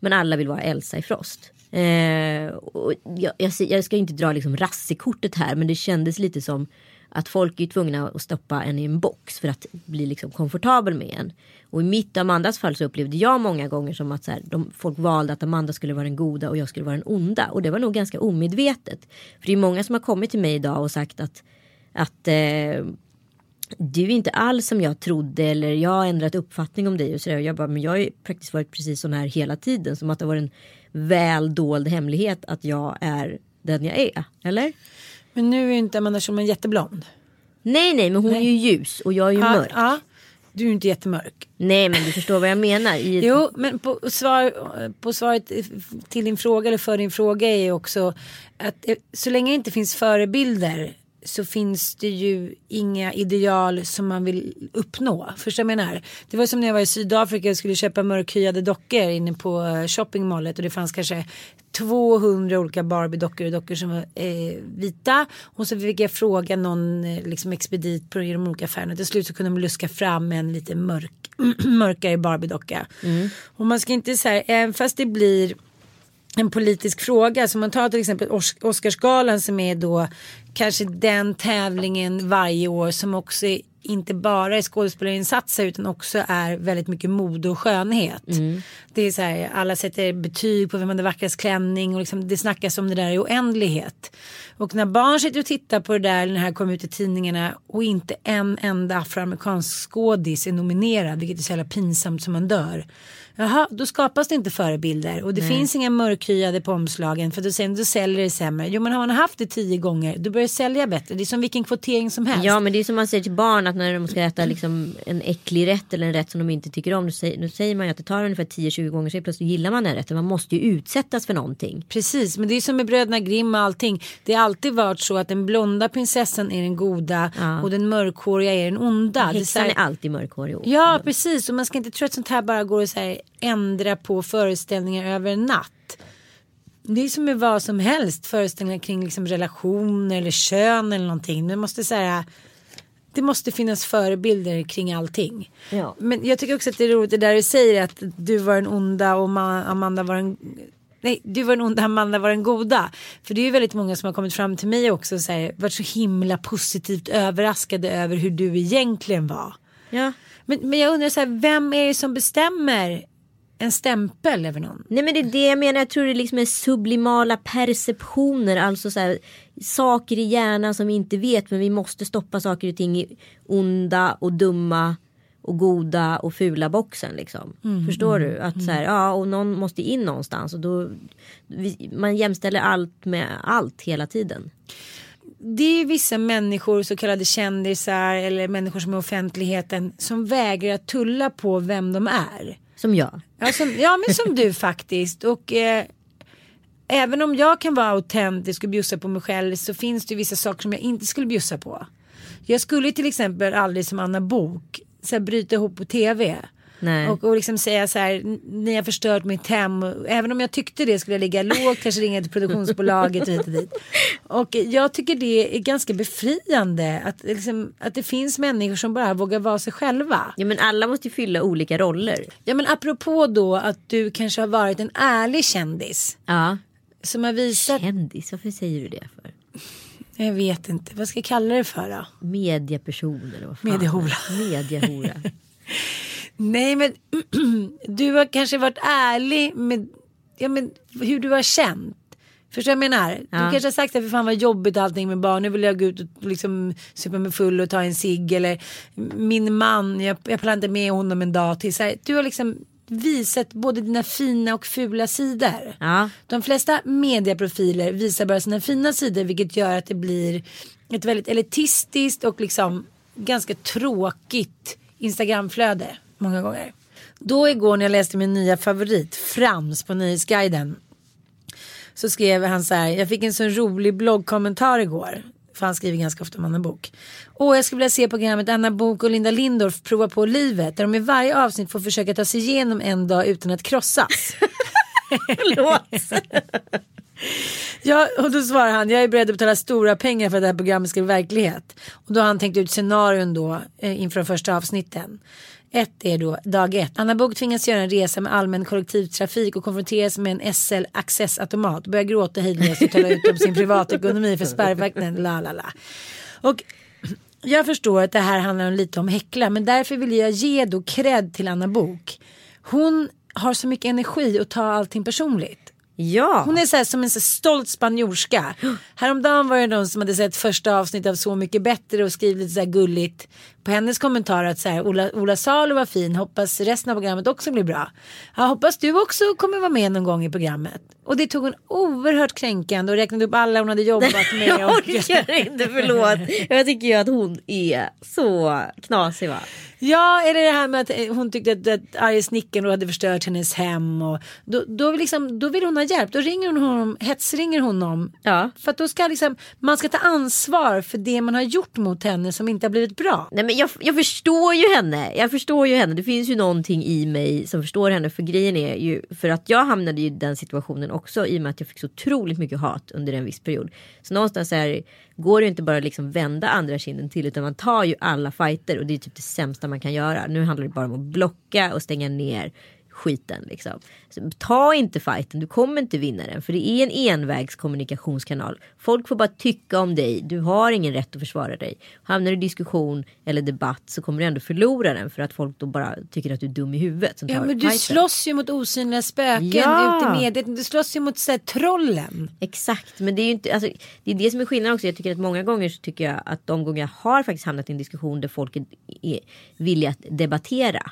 Men alla vill vara Elsa i Frost. Eh, och jag, jag, jag ska inte dra liksom rassekortet här men det kändes lite som att folk är tvungna att stoppa en i en box för att bli liksom komfortabel med en. Och i mitt och Amandas fall så upplevde jag många gånger som att så här, de, folk valde att Amanda skulle vara den goda och jag skulle vara den onda. Och det var nog ganska omedvetet. För det är många som har kommit till mig idag och sagt att, att eh, du är inte alls som jag trodde eller jag har ändrat uppfattning om dig och sådär. Och Jag bara, men jag har ju praktiskt varit precis sån här hela tiden. Som att det var en väl dold hemlighet att jag är den jag är. Eller? Men nu är inte Amanda Schulman jätteblond. Nej, nej, men hon är ju ljus och jag är ju Ja, mörk. ja. Du är ju inte jättemörk. Nej, men du förstår vad jag menar. I, Jo, men på, svar, på svaret till din fråga eller för din fråga är ju också att eh, så länge det inte finns förebilder så finns det ju inga ideal som man vill uppnå. Förstår du vad jag menar? Det var som när jag var i Sydafrika och skulle köpa mörkhyade dockor inne på eh, shoppingmallet och det fanns kanske 200 olika Barbie-dockor och dockor som var eh, vita. Och så fick jag fråga någon eh, liksom expedit på de olika affärerna. Till slut så kunde de luska fram en lite mörk, mörkare Barbie-docka. Och man ska inte säga, även fast det blir en politisk fråga. Så man tar till exempel Os- Oscarsgalan som är då kanske den tävlingen varje år som också inte bara är skådespelarinsatser utan också är väldigt mycket mode och skönhet. Det är så här, alla sätter betyg på vem hade vackrast klänning och liksom, det snackas om det där i oändlighet. Och när barn sitter och tittar på det där när det här kommer ut i tidningarna och inte en enda afroamerikansk skådis är nominerad, vilket är så jävla pinsamt som man dör. Jaha, då skapas det inte förebilder och det finns inga mörkhyade på omslagen för då, sen, då säljer det sämre. Jo men har man haft det tio gånger då börjar det sälja bättre. Det är som vilken kvotering som helst. Ja men det är som man säger till barn att när de ska äta liksom en äcklig rätt eller en rätt som de inte tycker om. Då säger, då säger man ju att det tar ungefär 10-20 gånger så plötsligt gillar man den rätten. Man måste ju utsättas för någonting. Precis, men det är som med bröderna Grimm och allting. Det har alltid varit så att den blonda prinsessan är den goda och den mörkhåriga är den onda. Det är Häxan här- är alltid mörkhårig. och- Ja, precis. Och man ska inte tro att sånt här bara går att så här ändra på föreställningar över en natt. Det är som med vad som helst. Föreställningar kring liksom relationer eller kön eller någonting. Det måste så här, det måste finnas förebilder kring allting. Ja. Men jag tycker också att det är roligt det där du säger att du var den onda och Ma- Amanda var den Nej, du var den onda, Amanda var den goda. För det är ju väldigt många som har kommit fram till mig också och varit så himla positivt överraskade över hur du egentligen var. Ja. Men, men jag undrar så här, vem är det som bestämmer en stämpel över någon? Nej men det är det jag menar. Jag tror det liksom är sublimala perceptioner. Alltså så här, saker i hjärnan som vi inte vet. Men vi måste stoppa saker och ting i onda och dumma och goda och fula boxen liksom. Förstår du? Att så här, ja och någon måste in någonstans. Och då, vi, man jämställer allt med allt hela tiden. Det är vissa människor, så kallade kändisar eller människor som är offentligheten som vägrar att tulla på vem de är. Som jag. Ja, som, ja men som du faktiskt. Och eh, även om jag kan vara autentisk och bjussa på mig själv så finns det vissa saker som jag inte skulle bjussa på. Jag skulle till exempel aldrig som Anna Bok så här, bryta ihop på tv. Nej. Och, och liksom säga så här, ni har förstört mitt hem. Även om jag tyckte det skulle jag ligga lågt, kanske ringa till produktionsbolaget och hit och dit. Och jag tycker det är ganska befriande att, liksom, att det finns människor som bara vågar vara sig själva. Ja men alla måste ju fylla olika roller. Ja men apropå då att du kanske har varit en ärlig kändis. Ja. Som har visat, Kändis, varför säger du det för? jag vet inte, vad ska jag kalla det för då? Mediaperson eller vad fan? Mediehora. Mediehora. Nej men du har kanske varit ärlig med, ja, men hur du har känt. Förstår jag menar? Du Ja. kanske har sagt att för fan vad jobbigt allting med barn. Nu vill jag gå ut och liksom supa mig full och ta en cigg. Eller min man, jag, jag pallar inte med honom en dag till. Så här, du har liksom visat både dina fina och fula sidor. Ja. De flesta medieprofiler visar bara sina fina sidor vilket gör att det blir ett väldigt elitistiskt och liksom ganska tråkigt Instagramflöde många gånger. Då igår när jag läste min nya favorit Frans på Nyhetsguiden så skrev han så här, jag fick en så rolig bloggkommentar igår. För han skriver ganska ofta om Anna Bok. Och jag skulle vilja se programmet Anna Bok och Linda Lindorff prova på livet. Där de i varje avsnitt får försöka ta sig igenom en dag utan att krossas. Ja, och då svarar han, jag är beredd att betala stora pengar för att det här programmet ska bli verklighet. Och då har han tänkt ut scenarion då eh, inför de första avsnitten. Ett är då dag ett. Anna Book tvingas göra en resa med allmän kollektivtrafik och konfronteras med en SL accessautomat. Börjar gråta hejdlöst och tala ut om sin privatekonomi för spärrvakten. La la la. Och jag förstår att det här handlar lite om häckla men därför vill jag ge då cred till Anna Bok. Hon har så mycket energi och tar allting personligt. Ja. Hon är så här som en så stolt spanjorska. Häromdagen var det någon som hade sett första avsnittet av Så mycket bättre och skrivit lite så här gulligt på hennes kommentar att så här, Ola, Ola Salo var fin, hoppas resten av programmet också blir bra. Ja, hoppas du också kommer vara med någon gång i programmet. Och det tog hon oerhört kränkande och räknade upp alla hon hade jobbat med. Jag orkar inte, förlåt. Jag tycker ju att hon är så knasig va. ja, eller det här med att eh, hon tyckte att, att arge snickaren hade förstört hennes hem. Och då, då, liksom, då vill hon ha hjälp. Då ringer hon honom, hetsringer honom. Ja. För att då ska liksom, man ska ta ansvar för det man har gjort mot henne som inte har blivit bra. Nej men jag, jag förstår ju henne. Jag förstår ju henne. Det finns ju någonting i mig som förstår henne. För grejen är ju för att jag hamnade i den situationen också i och med att jag fick så otroligt mycket hat under en viss period. Så någonstans här går det ju inte bara liksom vända andra kinden till utan man tar ju alla fighter och det är typ det sämsta man kan göra. Nu handlar det bara om att blocka och stänga ner skiten liksom. Så ta inte fighten, du kommer inte vinna den för det är en envägskommunikationskanal. Folk får bara tycka om dig, du har ingen rätt att försvara dig. Hamnar du i diskussion eller debatt så kommer du ändå förlora den för att folk då bara tycker att du är dum i huvudet. Ja men du fighten. slåss ju mot osynliga spöken Ja. ute i mediet. Du slåss ju mot så här, trollen. Exakt, men det är ju inte, alltså, det är det som är skillnaden också. Jag tycker att många gånger så tycker jag att de gånger jag har faktiskt hamnat i en diskussion där folk är villiga att debattera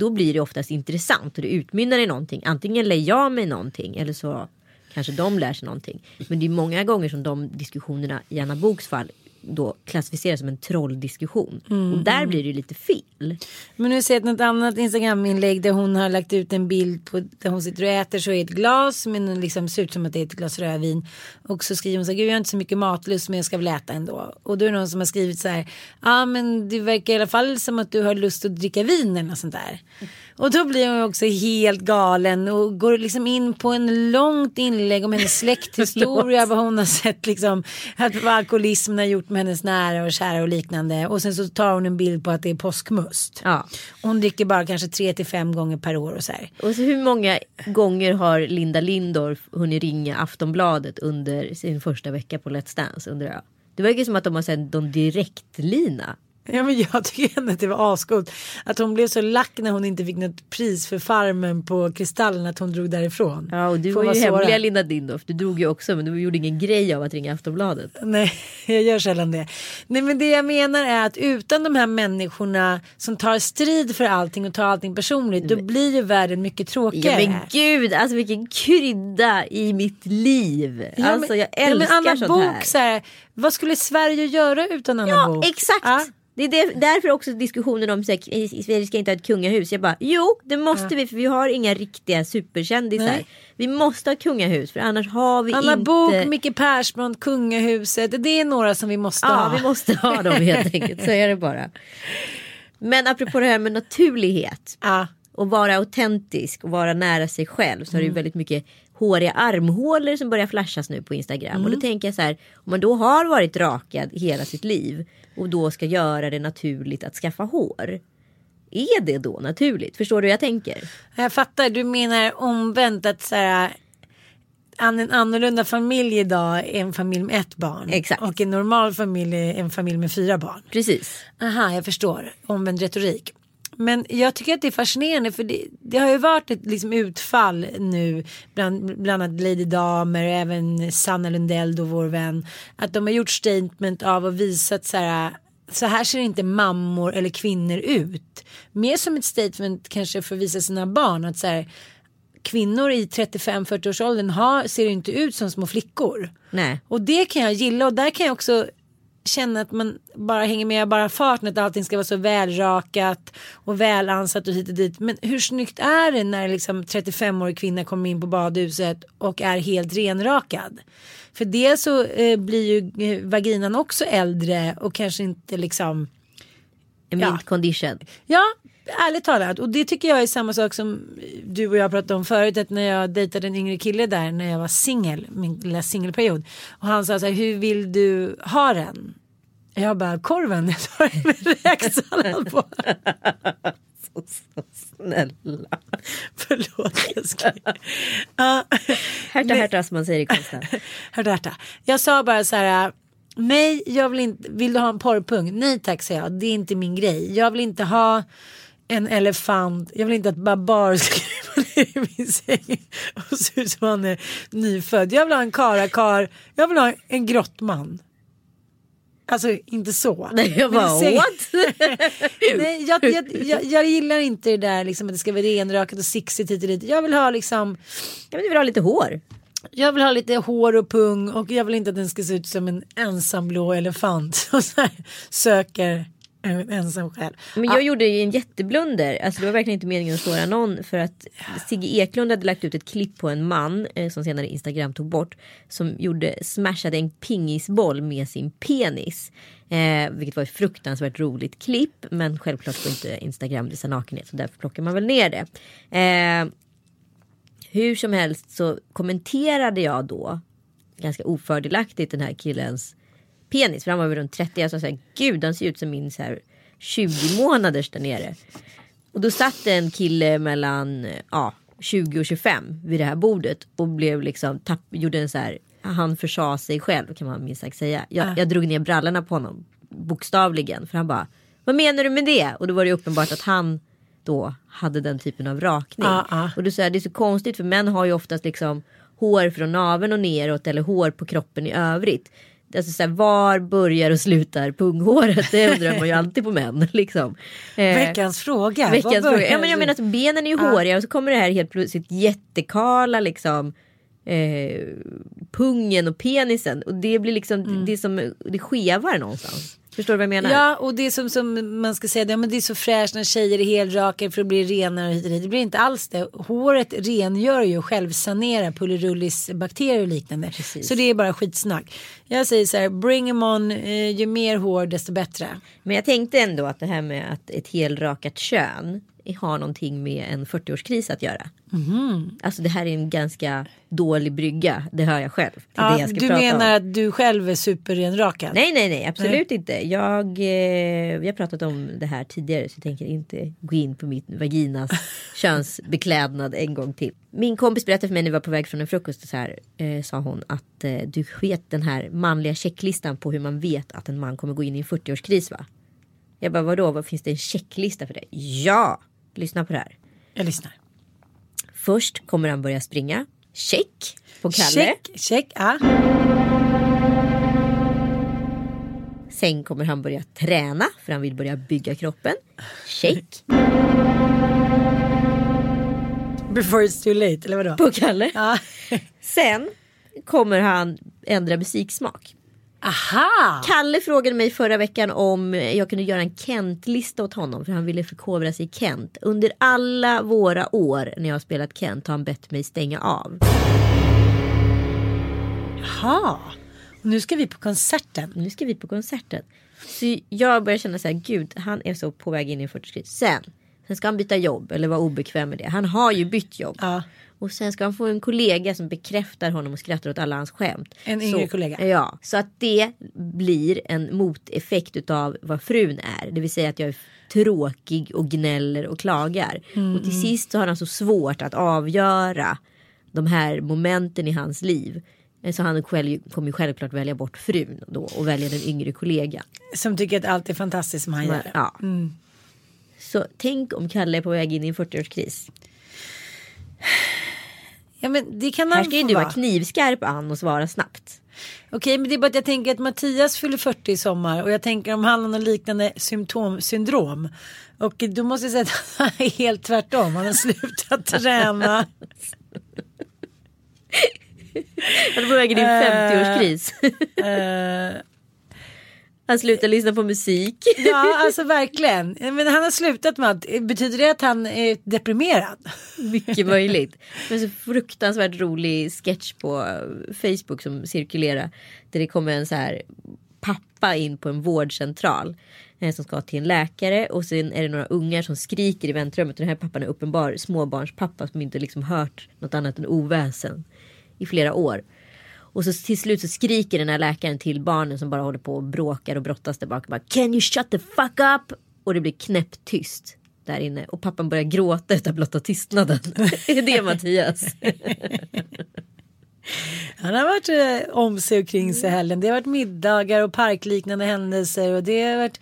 då blir det oftast intressant och det utmynnar i någonting. Antingen lär jag mig någonting eller så kanske de lär sig någonting. Men det är många gånger som de diskussionerna i Anna Boks fall då klassificeras som en trolldiskussion. Mm, och där blir det ju lite fel. Men nu ser jag något annat Instagram-inlägg där hon har lagt ut en bild på där hon sitter och äter så är ett glas men liksom ser ut som att det är ett glas rödvin. Och så skriver hon så här, gud jag har inte så mycket matlust men jag ska väl äta ändå. Och då är det någon som har skrivit så här, ja ah, men det verkar i alla fall som att du har lust att dricka vin eller något sånt där. Och då blir hon också helt galen och går liksom in på en långt inlägg om hennes släkthistoria, vad hon har sett liksom, att vad alkoholismen har gjort med hennes nära och kära och liknande. Och sen så tar hon en bild på att det är påskmust. Ja. Hon dricker bara kanske tre till fem gånger per år och så här. Och så hur många gånger har Linda Lindorff hunnit ringa Aftonbladet under sin första vecka på Let's Dance undrar jag. Det verkar som att de har sänt någon direktlina. Ja men jag tycker ändå att det var ascoolt. Att hon blev så lack när hon inte fick något pris för Farmen på Kristallen att hon drog därifrån. Ja och du Får var ju hemliga Linda Lindorff. Du drog ju också men du gjorde ingen grej av att ringa Aftonbladet. Nej, jag gör sällan det. Nej, men det jag menar är att utan de här människorna som tar strid för allting och tar allting personligt, då blir ju världen mycket Ja tråkigare. men gud, alltså vilken krydda i mitt liv. Ja, alltså men- jag ja, men älskar Anna sånt Bok, här. Så här, vad skulle Sverige göra utan Anna Ja Bok? exakt. Ja. Det är det, därför också diskussionen om att Sverige ska inte ha ett kungahus. Jag bara jo det måste vi för vi har inga riktiga superkändisar. Nej. Vi måste ha kungahus för annars har vi Anna inte. Bok, Micke Persbrandt, Kungahuset. Det är några som vi måste Ja ha. vi måste ha dem helt enkelt. Så är det bara. Men apropå det här med naturlighet. Ja. och vara autentisk och vara nära sig själv så är det Mm. ju väldigt mycket håriga armhålor som börjar flashas nu på Instagram. Och Mm. då tänker jag så här, om man då har varit rakad hela sitt liv och då ska göra det naturligt att skaffa hår. Är det då naturligt? Förstår du hur jag tänker? Jag fattar, du menar omvänt att så här, en annorlunda familj idag är en familj med ett barn. Exakt. Och en normal familj är en familj med fyra barn. Precis. Aha, jag förstår. Omvänd retorik. Men jag tycker att det är fascinerande för det, det har ju varit ett liksom utfall nu bland, bland annat Lady Damer och även Sanna Lundell då vår vän. Att de har gjort statement av och visat så här så här ser inte mammor eller kvinnor ut. Mer som ett statement kanske för att visa sina barn att så här kvinnor i 35-40 års åldern har, ser inte ut som små flickor. Nej. Och det kan jag gilla och där kan jag också känna att man bara hänger med bara farten att allting ska vara så välrakat och välansat och hit och dit. Men hur snyggt är det när liksom 35-årig kvinna kommer in på badhuset och är helt renrakad? För det så eh, blir ju eh, vaginan också äldre och kanske inte liksom En Ja. mint condition. Ja, ärligt talat. Och det tycker jag är samma sak som du och jag pratade om förut. Att när jag dejtade en yngre kille där när jag var singel, min lilla singelperiod. Och han sa så här, hur vill du ha den? Jag bara, korven, jag tar den med räksallad på. Snälla. Förlåt älskling. Ja, Härta härta som man säger i hörde Herta. Jag sa bara så här. Nej, jag vill inte. Vill du ha en porrpung? Nej tack säger jag. Det är inte min grej. Jag vill inte ha en elefant. Jag vill inte att Babar ska krypa ner i min säng och se ut som han är nyfödd. Jag vill ha en karakar. Jag vill ha en grottman. Alltså inte så. Nej, jag bara, säng- what? Nej, jag, jag, jag, jag gillar inte det där liksom att det ska vara renrakat och sixigt hit och dit. Jag vill ha liksom Ja, men du vill ha lite hår. jag vill ha lite hår och pung och jag vill inte att den ska se ut som en ensam blå elefant som söker ensam själ. Men jag gjorde ju en jätteblunder. Alltså det var verkligen inte meningen att såra någon. För att Sigge Eklund hade lagt ut ett klipp på en man eh, som senare Instagram tog bort. Som gjorde, smashade en pingisboll med sin penis. Eh, vilket var ett fruktansvärt roligt klipp. Men självklart får inte Instagram visa nakenhet. Så därför plockar man väl ner det. Eh, hur som helst så kommenterade jag då ganska ofördelaktigt den här killens penis. För han var väl runt 30. Jag sa såhär, gud han ser ut som min så här 20 månaders där nere. Och då satt en kille mellan ja, 20 och 25 vid det här bordet och blev liksom tapp, gjorde en så här, han försa sig själv kan man minst sagt säga. Jag, jag drog ner brallorna på honom bokstavligen för han bara, vad menar du med det? Och då var det uppenbart att han då hade den typen av rakning. Ja, ja. Och då säger det är så konstigt för män har ju oftast liksom hår från naveln och neråt eller hår på kroppen i övrigt. Alltså så här, var börjar och slutar punghåret? Det undrar man ju alltid på män. Liksom. Eh, Veckans fråga. Veckans fråga. Ja, men jag menar att benen är ju håriga och så kommer det här helt plötsligt jättekala liksom. Eh, pungen och penisen och det blir liksom det är som det skevar någonstans. Förstår du vad jag menar? Ja och det är som, som man ska säga, ja, men det är så fräscht när tjejer är helrakade för att bli renare och hit och dit. Det blir inte alls det. Håret rengör ju och självsanerar pullerullis bakterier och liknande. Precis. Så det är bara skitsnack. Jag säger så här, bring them on, eh, ju mer hår desto bättre. Men jag tänkte ändå att det här med att ett helrakat kön har någonting med en 40-årskris att göra. Alltså det här är en ganska dålig brygga, det hör jag själv. Ja, jag du menar om. att du själv är superrenrakad? Nej, nej, nej, absolut inte. Jag, eh, vi har pratat om det här tidigare så jag tänker inte gå in på mitt vaginas könsbeklädnad en gång till. Min kompis berättade för mig när vi var på väg från en frukost så här, eh, sa hon att eh, du vet den här manliga checklistan på hur man vet att en man kommer gå in i en 40-årskris va? Jag bara vadå, vad finns det en checklista för det? Ja, lyssna på det här. Jag lyssnar. Först kommer han börja springa. Check på Kalle. Check, check, ja. Sen kommer han börja träna för han vill börja bygga kroppen. Check Before it's too late, eller vadå? på Kalle. Ja. Sen kommer han ändra musiksmak. Aha! Kalle frågade mig förra veckan om jag kunde göra en Kent-lista åt honom för han ville förkovra sig i Kent. Under alla våra år när jag har spelat Kent har han bett mig stänga av. Jaha. Nu ska vi på konserten. Nu ska vi på konserten. Så jag börjar känna så här, gud han är så på väg in i en 40-årskris. Sen, sen ska han byta jobb eller vara obekväm med det. Han har ju bytt jobb. Ja. Och sen ska han få en kollega som bekräftar honom och skrattar åt alla hans skämt. En yngre så, kollega. Ja, så att det blir en moteffekt utav vad frun är. Det vill säga att jag är tråkig och gnäller och klagar. Mm, Och till sist så har han så svårt att avgöra de här momenten i hans liv. Eh, Så han själv, kommer ju självklart välja bort frun då och välja den yngre kollegan. Som tycker att allt är fantastiskt som han gör. Ja. Så tänk om Kalle är på väg in i en 40-årskris. Ja men det kan Här ska ju du vara. knivskarp Ann och svara snabbt. Okej men det är bara att jag tänker att Mattias fyller 40 i sommar och jag tänker om han har något liknande symptomsyndrom. Och då måste jag säga att han är helt tvärtom. Han har slutat träna. Han är på väg in i en Eh, 50-årskris. Han slutar lyssna på musik. ja alltså verkligen. Men han har slutat med allt. Betyder det att han är deprimerad? Mycket möjligt. Men så fruktansvärt rolig sketch på Facebook som cirkulerar. Där det kommer en så här pappa in på en vårdcentral. eh, Som ska till en läkare och sen är det några ungar som skriker i väntrummet. Och den här pappan är uppenbar småbarnspappa som inte liksom hört något annat än oväsen i flera år. Och så till slut så skriker den här läkaren till barnen som bara håller på och bråkar och brottas där bak. Bara, Can you shut the fuck up? Och det blir knäpptyst där inne. Och pappan börjar gråta utav blotta tystnaden. är det Mattias? Han har varit eh, om sig och kring sig helgen. Det har varit middagar och parkliknande händelser och det har varit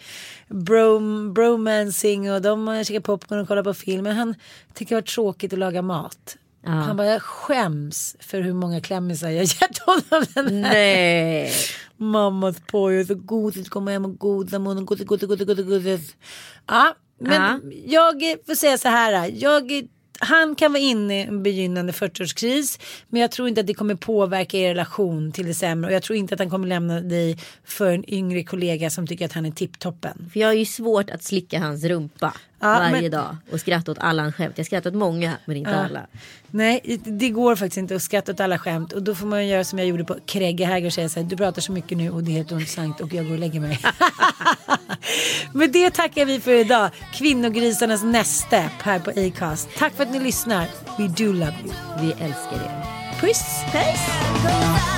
brom, bromancing och de har käkat popcorn och kollat på film. Men han tycker det har varit tråkigt att laga mat. Ja. Han bara, jag skäms för hur många klämmisar jag gett honom den här. Nej. Mammas pojke så godis, komma hem och goda munnen, godis, godis, godis, godis, godis. Ja, men Ja. jag får säga så här. Jag, han kan vara inne i en begynnande 40-årskris. Men jag tror inte att det kommer påverka er relation till det sämre. Och jag tror inte att han kommer lämna dig för en yngre kollega som tycker att han är tipptoppen. För jag har ju svårt att slicka hans rumpa Ja, varje men- dag. Och skratta åt alla hans skämt. Jag skrattar åt många men inte alla. Nej, det går faktiskt inte att skratta åt alla skämt. Och då får man göra som jag gjorde på Kregge Häger och säga så här, du pratar så mycket nu och det är helt ointressant och jag går och lägger mig. Med det tackar vi för idag. Kvinnogrisarnas näste här på Acast. Tack för att ni lyssnar. We do love you. Vi älskar er. Puss! Puss!